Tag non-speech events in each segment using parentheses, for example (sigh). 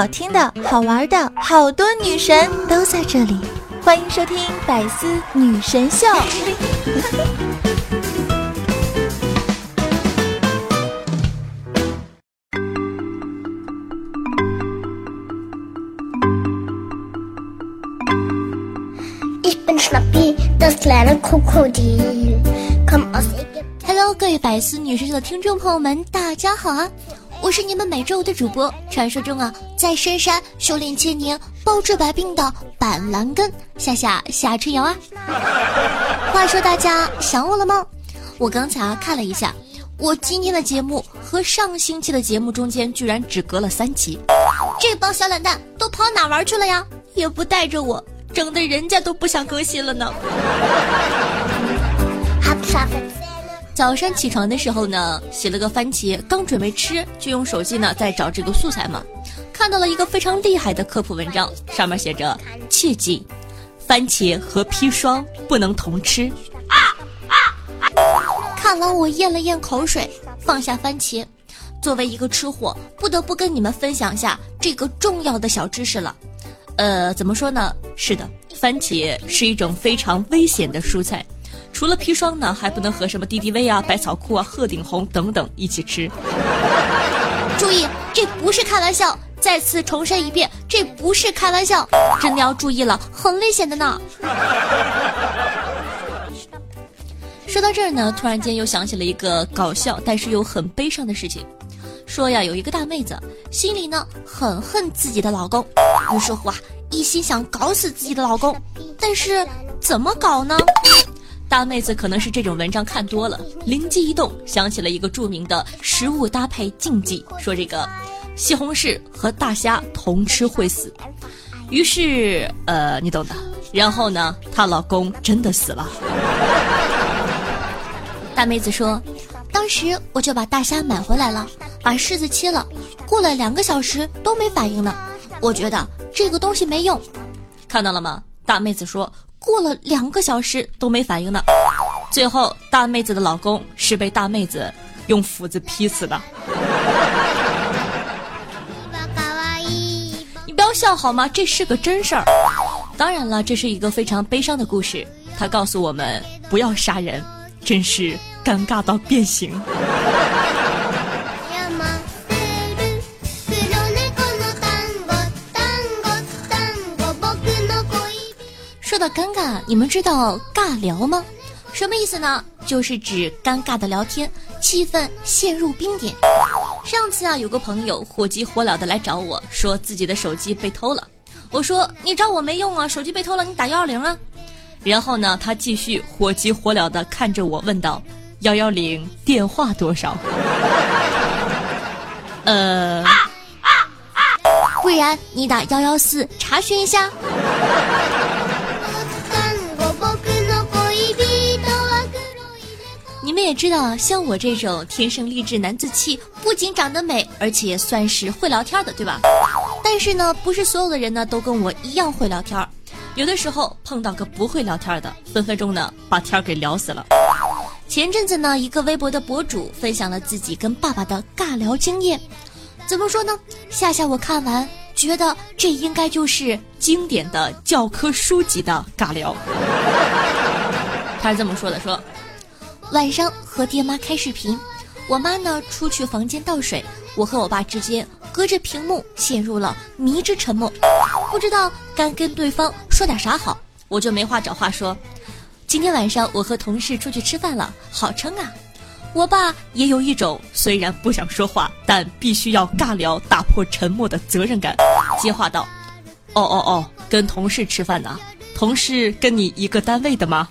好听的、好玩的，好多女神都在这里，欢迎收听《百思女神秀》。Hello，各位百思女神秀的听众朋友们，大家好啊！我是你们每周五的主播，传说中啊，在深山修炼千年、包治百病的板蓝根夏夏夏春瑶啊。(laughs) 话说大家想我了吗？我刚才啊看了一下，我今天的节目和上星期的节目中间居然只隔了三期，这帮小懒蛋都跑哪玩去了呀？也不带着我，整的人家都不想更新了呢。早上起床的时候呢，洗了个番茄，刚准备吃，就用手机呢在找这个素材嘛，看到了一个非常厉害的科普文章，上面写着：切记，番茄和砒霜不能同吃。啊啊啊看完我咽了咽口水，放下番茄。作为一个吃货，不得不跟你们分享一下这个重要的小知识了。呃，怎么说呢？是的，番茄是一种非常危险的蔬菜。除了砒霜呢，还不能和什么敌敌畏啊、百草枯啊、鹤顶红等等一起吃。注意，这不是开玩笑。再次重申一遍，这不是开玩笑，真的要注意了，很危险的呢。说到这儿呢，突然间又想起了一个搞笑但是又很悲伤的事情。说呀，有一个大妹子心里呢很恨自己的老公，于是乎啊，一心想搞死自己的老公，但是怎么搞呢？大妹子可能是这种文章看多了，灵机一动，想起了一个著名的食物搭配禁忌，说这个西红柿和大虾同吃会死。于是，呃，你懂的。然后呢，她老公真的死了。大妹子说，当时我就把大虾买回来了，把柿子切了，过了两个小时都没反应呢。我觉得这个东西没用，看到了吗？大妹子说。过了两个小时都没反应呢，最后大妹子的老公是被大妹子用斧子劈死的。你不要笑好吗？这是个真事儿。当然了，这是一个非常悲伤的故事，它告诉我们不要杀人，真是尴尬到变形。尴尬，你们知道尬聊吗？什么意思呢？就是指尴尬的聊天，气氛陷入冰点。上次啊，有个朋友火急火燎的来找我说自己的手机被偷了。我说你找我没用啊，手机被偷了，你打幺幺零啊。然后呢，他继续火急火燎的看着我问道：幺幺零电话多少？呃，不然你打幺幺四查询一下。你们也知道，像我这种天生丽质男子气，不仅长得美，而且算是会聊天的，对吧？但是呢，不是所有的人呢都跟我一样会聊天，有的时候碰到个不会聊天的，分分钟呢把天给聊死了。前阵子呢，一个微博的博主分享了自己跟爸爸的尬聊经验，怎么说呢？夏夏我看完觉得这应该就是经典的教科书级的尬聊。他是这么说的：说。晚上和爹妈开视频，我妈呢出去房间倒水，我和我爸之间隔着屏幕陷入了迷之沉默，不知道该跟对方说点啥好，我就没话找话说。今天晚上我和同事出去吃饭了，好撑啊！我爸也有一种虽然不想说话，但必须要尬聊打破沉默的责任感，接话道：“哦哦哦，跟同事吃饭呢？同事跟你一个单位的吗？”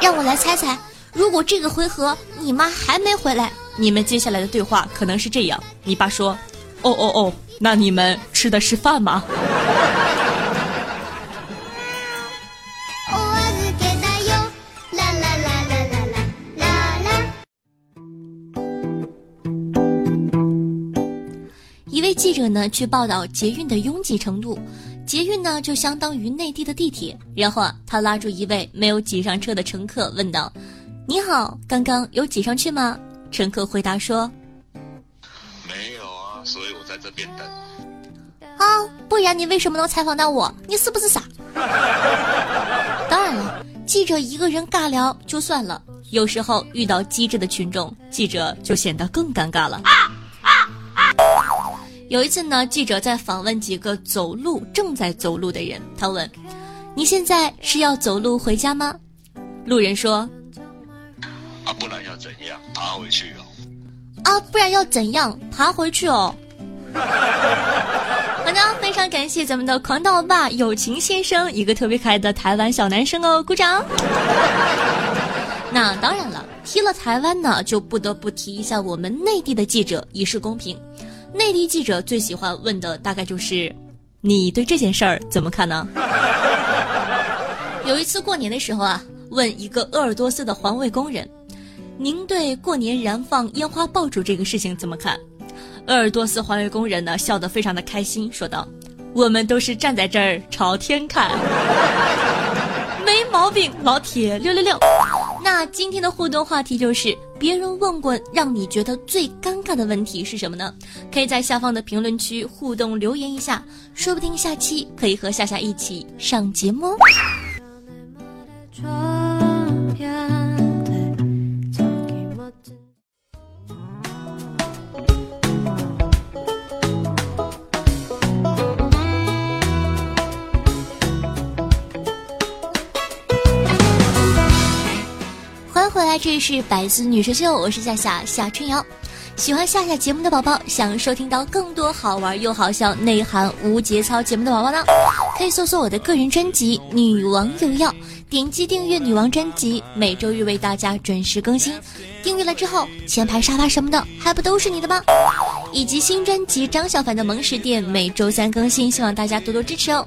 让我来猜猜，如果这个回合你妈还没回来，你们接下来的对话可能是这样：你爸说，哦哦哦，那你们吃的是饭吗？记者呢去报道捷运的拥挤程度。捷运呢，就相当于内地的地铁。然后啊，他拉住一位没有挤上车的乘客，问道：“你好，刚刚有挤上去吗？”乘客回答说：“没有啊所以我在这边等。啊，不然你为什么能采访到我？你是不是傻？(laughs) 当然了，记者一个人尬聊就算了，有时候遇到机智的群众，记者就显得更尴尬了。有一次呢，记者在访问几个走路正在走路的人，他问：“你现在是要走路回家吗？”路人说：“啊，不然要怎样？爬回去哦。”啊，不然要怎样？爬回去哦。(laughs) 好的，非常感谢咱们的狂盗霸友情先生，一个特别可爱的台湾小男生哦，鼓掌。(laughs) 那当然了，提了台湾呢，就不得不提一下我们内地的记者，以示公平。内地记者最喜欢问的大概就是：“你对这件事儿怎么看呢？” (laughs) 有一次过年的时候啊，问一个鄂尔多斯的环卫工人：“您对过年燃放烟花爆竹这个事情怎么看？”鄂尔多斯环卫工人呢笑得非常的开心，说道：“我们都是站在这儿朝天看，(laughs) 没毛病，老铁六六六。”那今天的互动话题就是别人问过让你觉得最尴尬的问题是什么呢？可以在下方的评论区互动留言一下，说不定下期可以和夏夏一起上节目哦。这里是百思女神秀，我是夏夏夏春瑶。喜欢夏夏节目的宝宝，想收听到更多好玩又好笑、内涵无节操节目的宝宝呢，可以搜索我的个人专辑《女王有药》，点击订阅女王专辑，每周日为大家准时更新。订阅了之后，前排沙发什么的还不都是你的吗？以及新专辑张小凡的萌食店每周三更新，希望大家多多支持哦。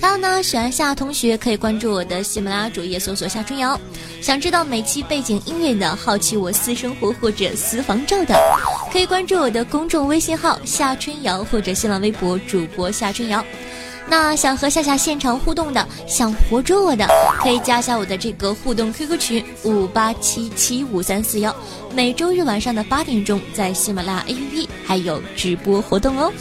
还有呢，喜欢夏同学可以关注我的喜马拉雅主页，搜索夏春瑶。想知道每期背景音乐的，好奇我私生活或者私房照的，可以关注我的公众微信号夏春瑶或者新浪微博主播夏春瑶。那想和夏夏现场互动的，想活捉我的，可以加一下我的这个互动 QQ 群五八七七五三四幺。每周日晚上的八点钟，在喜马拉雅 APP 还有直播活动哦。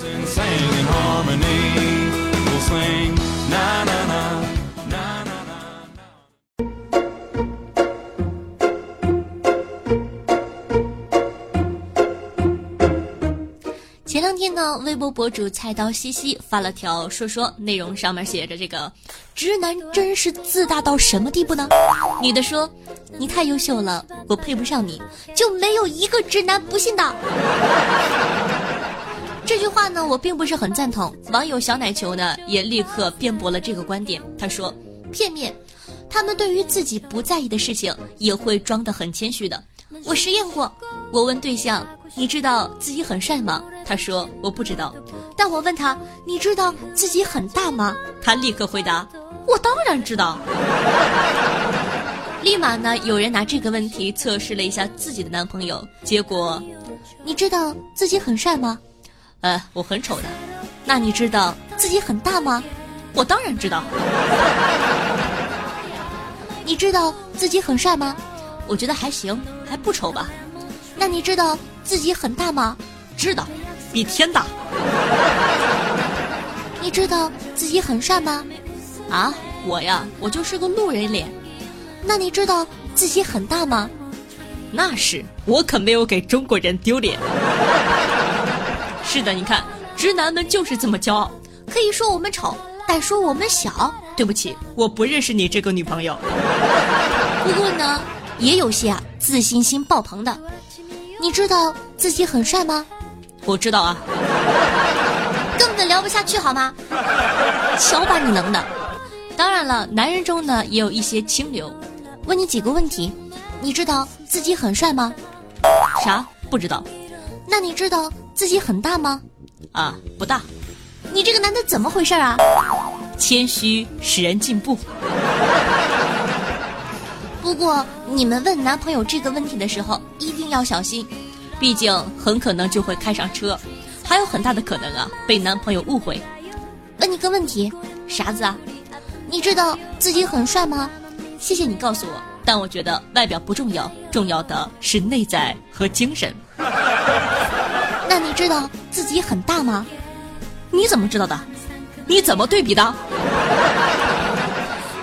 前两天呢，微博博主菜刀西西发了条说说，内容上面写着这个直男真是自大到什么地步呢？女的说：“你太优秀了，我配不上你，就没有一个直男不信的。”这句话呢，我并不是很赞同。网友小奶球呢，也立刻辩驳了这个观点。他说：“片面，他们对于自己不在意的事情，也会装得很谦虚的。我实验过，我问对象：你知道自己很帅吗？他说我不知道。但我问他：你知道自己很大吗？他立刻回答：我当然知道。立马呢，有人拿这个问题测试了一下自己的男朋友，结果，你知道自己很帅吗？呃，我很丑的。那你知道自己很大吗？我当然知道。(laughs) 你知道自己很帅吗？我觉得还行，还不丑吧。那你知道自己很大吗？知道，比天大。(laughs) 你知道自己很帅吗？啊，我呀，我就是个路人脸。那你知道自己很大吗？那是，我可没有给中国人丢脸。是的，你看，直男们就是这么骄傲，可以说我们丑，但说我们小。对不起，我不认识你这个女朋友。不过呢，也有些啊自信心爆棚的。你知道自己很帅吗？我知道啊。根本聊不下去好吗？瞧把你能的！当然了，男人中呢也有一些清流。问你几个问题，你知道自己很帅吗？啥？不知道。那你知道自己很大吗？啊，不大。你这个男的怎么回事啊？谦虚使人进步。不过你们问男朋友这个问题的时候一定要小心，毕竟很可能就会开上车，还有很大的可能啊被男朋友误会。问你个问题，啥子啊？你知道自己很帅吗？谢谢你告诉我，但我觉得外表不重要，重要的是内在和精神。那你知道自己很大吗？你怎么知道的？你怎么对比的？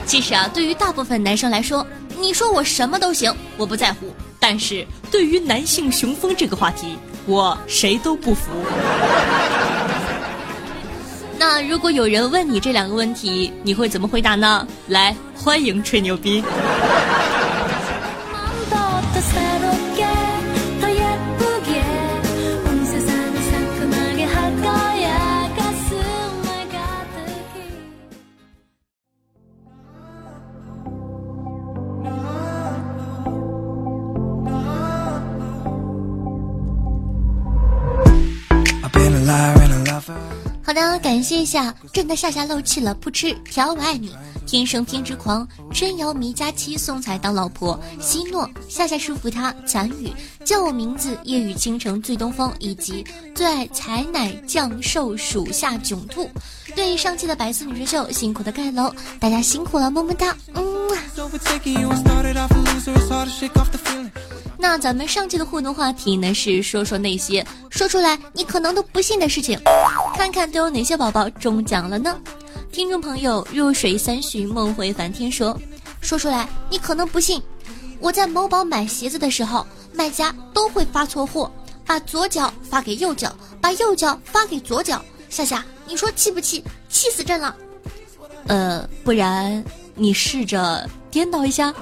其实啊，对于大部分男生来说，你说我什么都行，我不在乎。但是对于男性雄风这个话题，我谁都不服。(laughs) 那如果有人问你这两个问题，你会怎么回答呢？来，欢迎吹牛逼。好的，感谢一下，真的夏夏漏气了，不吃条我爱你，天生偏执狂，春瑶迷佳期送彩当老婆，希诺夏夏舒服他，残雨叫我名字，夜雨倾城醉东风，以及最爱采奶降兽属下囧兔，对上期的白色女神秀辛苦的盖楼，大家辛苦了，么么哒，嗯。那咱们上期的互动话题呢是说说那些说出来你可能都不信的事情，看看都有哪些宝宝中奖了呢？听众朋友入水三巡梦回梵天说，说出来你可能不信，我在某宝买鞋子的时候，卖家都会发错货，把左脚发给右脚，把右脚发给左脚。夏夏，你说气不气？气死朕了！呃，不然你试着颠倒一下。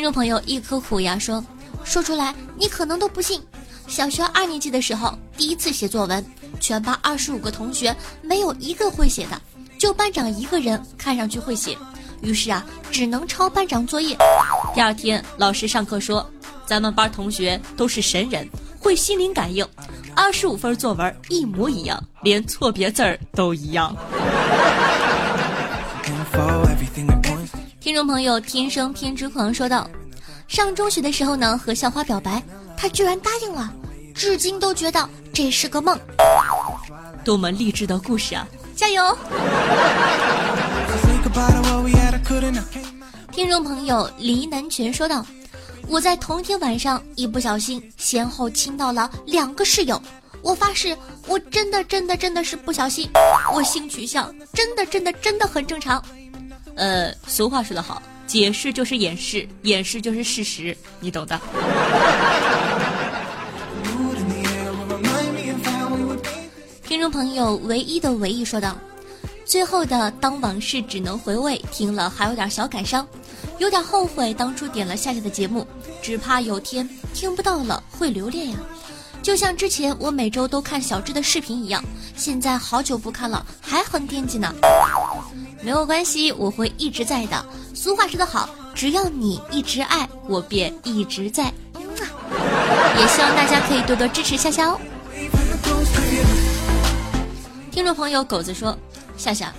听众朋友，一颗苦牙说，说出来你可能都不信。小学二年级的时候，第一次写作文，全班二十五个同学没有一个会写的，就班长一个人看上去会写，于是啊，只能抄班长作业。第二天老师上课说，咱们班同学都是神人，会心灵感应，二十五分作文一模一样，连错别字儿都一样。听众朋友，天生偏执狂说道：“上中学的时候呢，和校花表白，她居然答应了，至今都觉得这是个梦。多么励志的故事啊！加油！”听众朋友，黎南泉说道：“我在同一天晚上一不小心先后亲到了两个室友，我发誓，我真的真的真的是不小心，我性取向真的真的真的很正常。”呃，俗话说得好，解释就是掩饰，掩饰就是事实，你懂的。听众朋友，唯一的唯一说道：“最后的当往事只能回味，听了还有点小感伤，有点后悔当初点了夏夏的节目，只怕有天听不到了会留恋呀。就像之前我每周都看小智的视频一样，现在好久不看了，还很惦记呢。”没有关系，我会一直在的。俗话说得好，只要你一直爱，我便一直在。也希望大家可以多多支持夏夏哦。听众朋友狗子说，夏夏，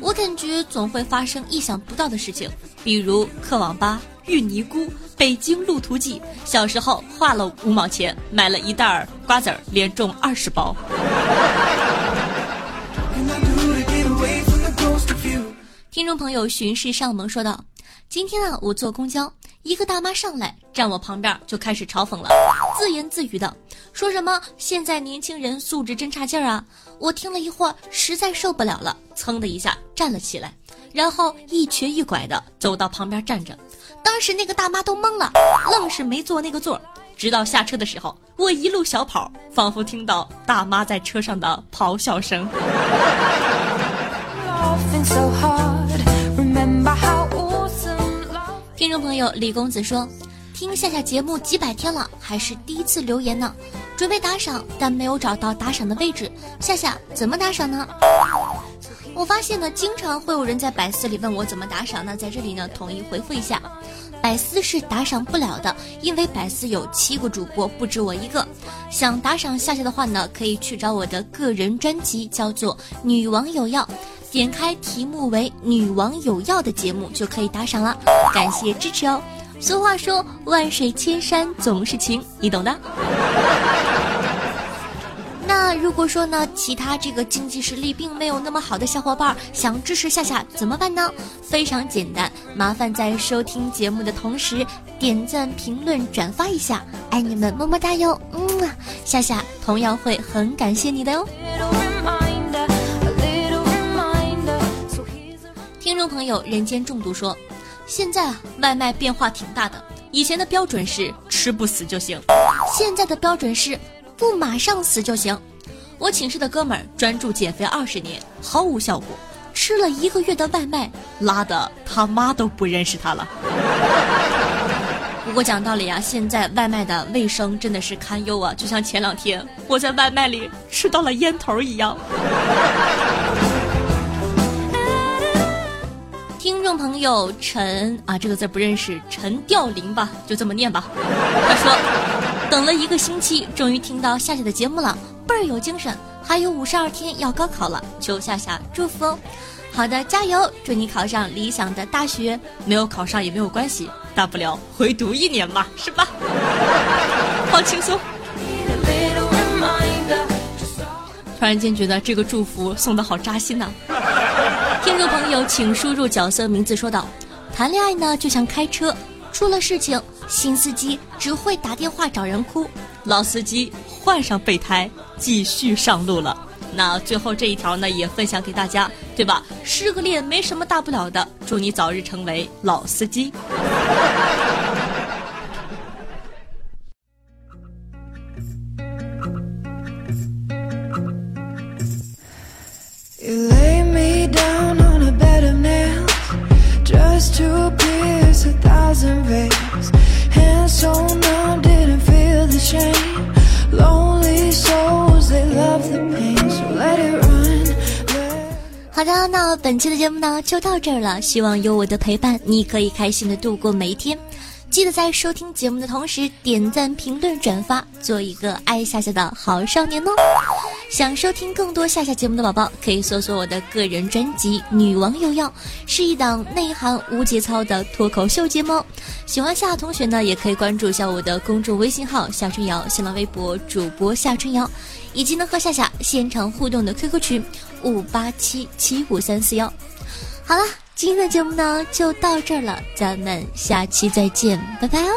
我感觉总会发生意想不到的事情，比如克网吧、遇尼姑、北京路途记。小时候花了五毛钱买了一袋瓜子儿，连中二十包。朋友巡视上门说道：“今天啊，我坐公交，一个大妈上来站我旁边，就开始嘲讽了，自言自语的说什么现在年轻人素质真差劲儿啊！我听了一会儿，实在受不了了，噌的一下站了起来，然后一瘸一拐的走到旁边站着。当时那个大妈都懵了，愣是没坐那个座。直到下车的时候，我一路小跑，仿佛听到大妈在车上的咆哮声。”听众朋友李公子说：“听夏夏节目几百天了，还是第一次留言呢。准备打赏，但没有找到打赏的位置。夏夏怎么打赏呢？我发现呢，经常会有人在百思里问我怎么打赏。那在这里呢，统一回复一下：百思是打赏不了的，因为百思有七个主播，不止我一个。想打赏夏夏的话呢，可以去找我的个人专辑，叫做《女王有药》。”点开题目为“女王有药”的节目就可以打赏了，感谢支持哦。俗话说“万水千山总是情”，你懂的。(laughs) 那如果说呢，其他这个经济实力并没有那么好的小伙伴想支持夏夏怎么办呢？非常简单，麻烦在收听节目的同时点赞、评论、转发一下，爱你们，么么哒哟！嗯，夏夏同样会很感谢你的哟。朋友，人间中毒说，现在啊，外卖变化挺大的。以前的标准是吃不死就行，现在的标准是不马上死就行。我寝室的哥们儿专注减肥二十年，毫无效果，吃了一个月的外卖，拉的他妈都不认识他了。不过讲道理啊，现在外卖的卫生真的是堪忧啊，就像前两天我在外卖里吃到了烟头一样。众朋友陈啊，这个字不认识，陈吊林吧，就这么念吧。他说，等了一个星期，终于听到夏夏的节目了，倍儿有精神。还有五十二天要高考了，求夏夏祝福哦。好的，加油，祝你考上理想的大学。没有考上也没有关系，大不了回读一年嘛，是吧？(laughs) 好轻松。突然间觉得这个祝福送的好扎心呐。听众朋友，请输入角色名字。说道：“谈恋爱呢，就像开车，出了事情，新司机只会打电话找人哭，老司机换上备胎继续上路了。那最后这一条呢，也分享给大家，对吧？失个恋没什么大不了的，祝你早日成为老司机。”好的，那本期的节目呢就到这儿了。希望有我的陪伴，你可以开心的度过每一天。记得在收听节目的同时点赞、评论、转发，做一个爱夏夏的好少年哦。想收听更多夏夏节目的宝宝，可以搜索我的个人专辑《女王有药》，是一档内涵无节操的脱口秀节目。喜欢夏夏同学呢，也可以关注一下我的公众微信号夏春瑶，新浪微博主播夏春瑶，以及呢和夏夏现场互动的 QQ 群五八七七五三四幺。好了。今天的节目呢就到这儿了，咱们下期再见，拜拜哦。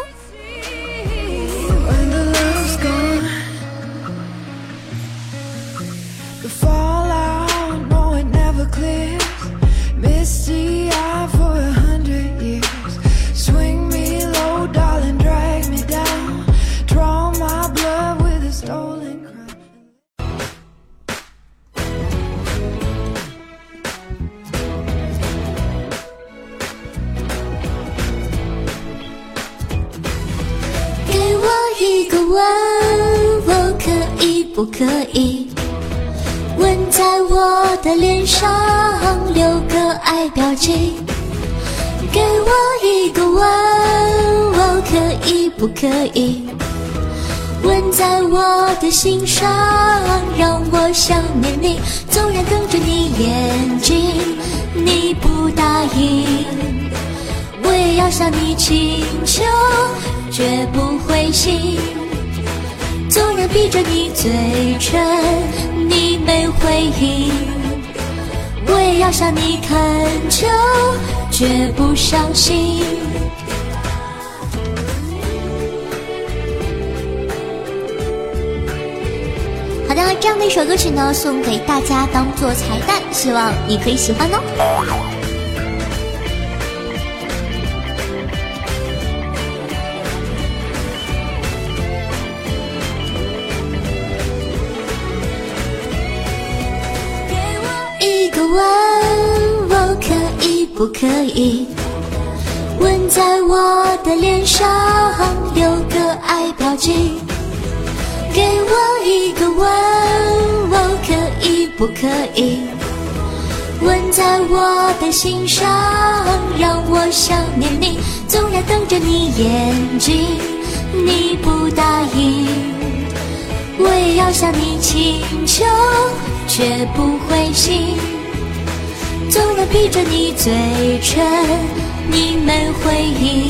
以不可以吻在我的心上，让我想念你。纵然瞪着你眼睛，你不答应，我也要向你请求，绝不灰心。纵然闭着你嘴唇，你没回应，我也要向你恳求，绝不伤心。好的，这样的一首歌曲呢，送给大家当做彩蛋，希望你可以喜欢哦。吻，我可以不可以吻在我的脸上，留个爱标记？给我一个吻，我可以不可以吻在我的心上，让我想念你。纵然瞪着你眼睛，你不答应，我也要向你请求，绝不灰心。纵然闭着你嘴唇，你没回应，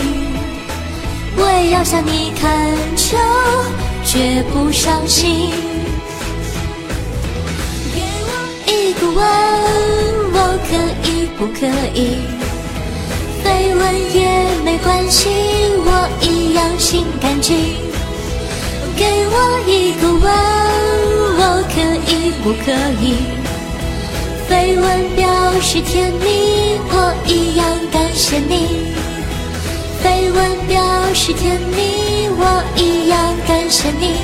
我也要向你恳求，绝不伤心。给我一个吻，我可以不可以飞绯闻也没关系，我一样心感激。给我一个吻，我可以不可以？绯闻表示甜蜜，我一样感谢你。飞吻表示甜蜜，我一样感谢你。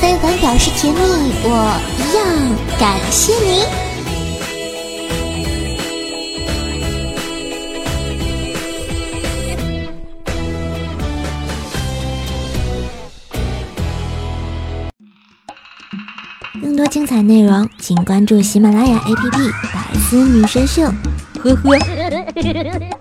飞吻表示甜蜜，我一样感谢你。更多精彩内容，请关注喜马拉雅 APP《百思女神秀》。呵呵。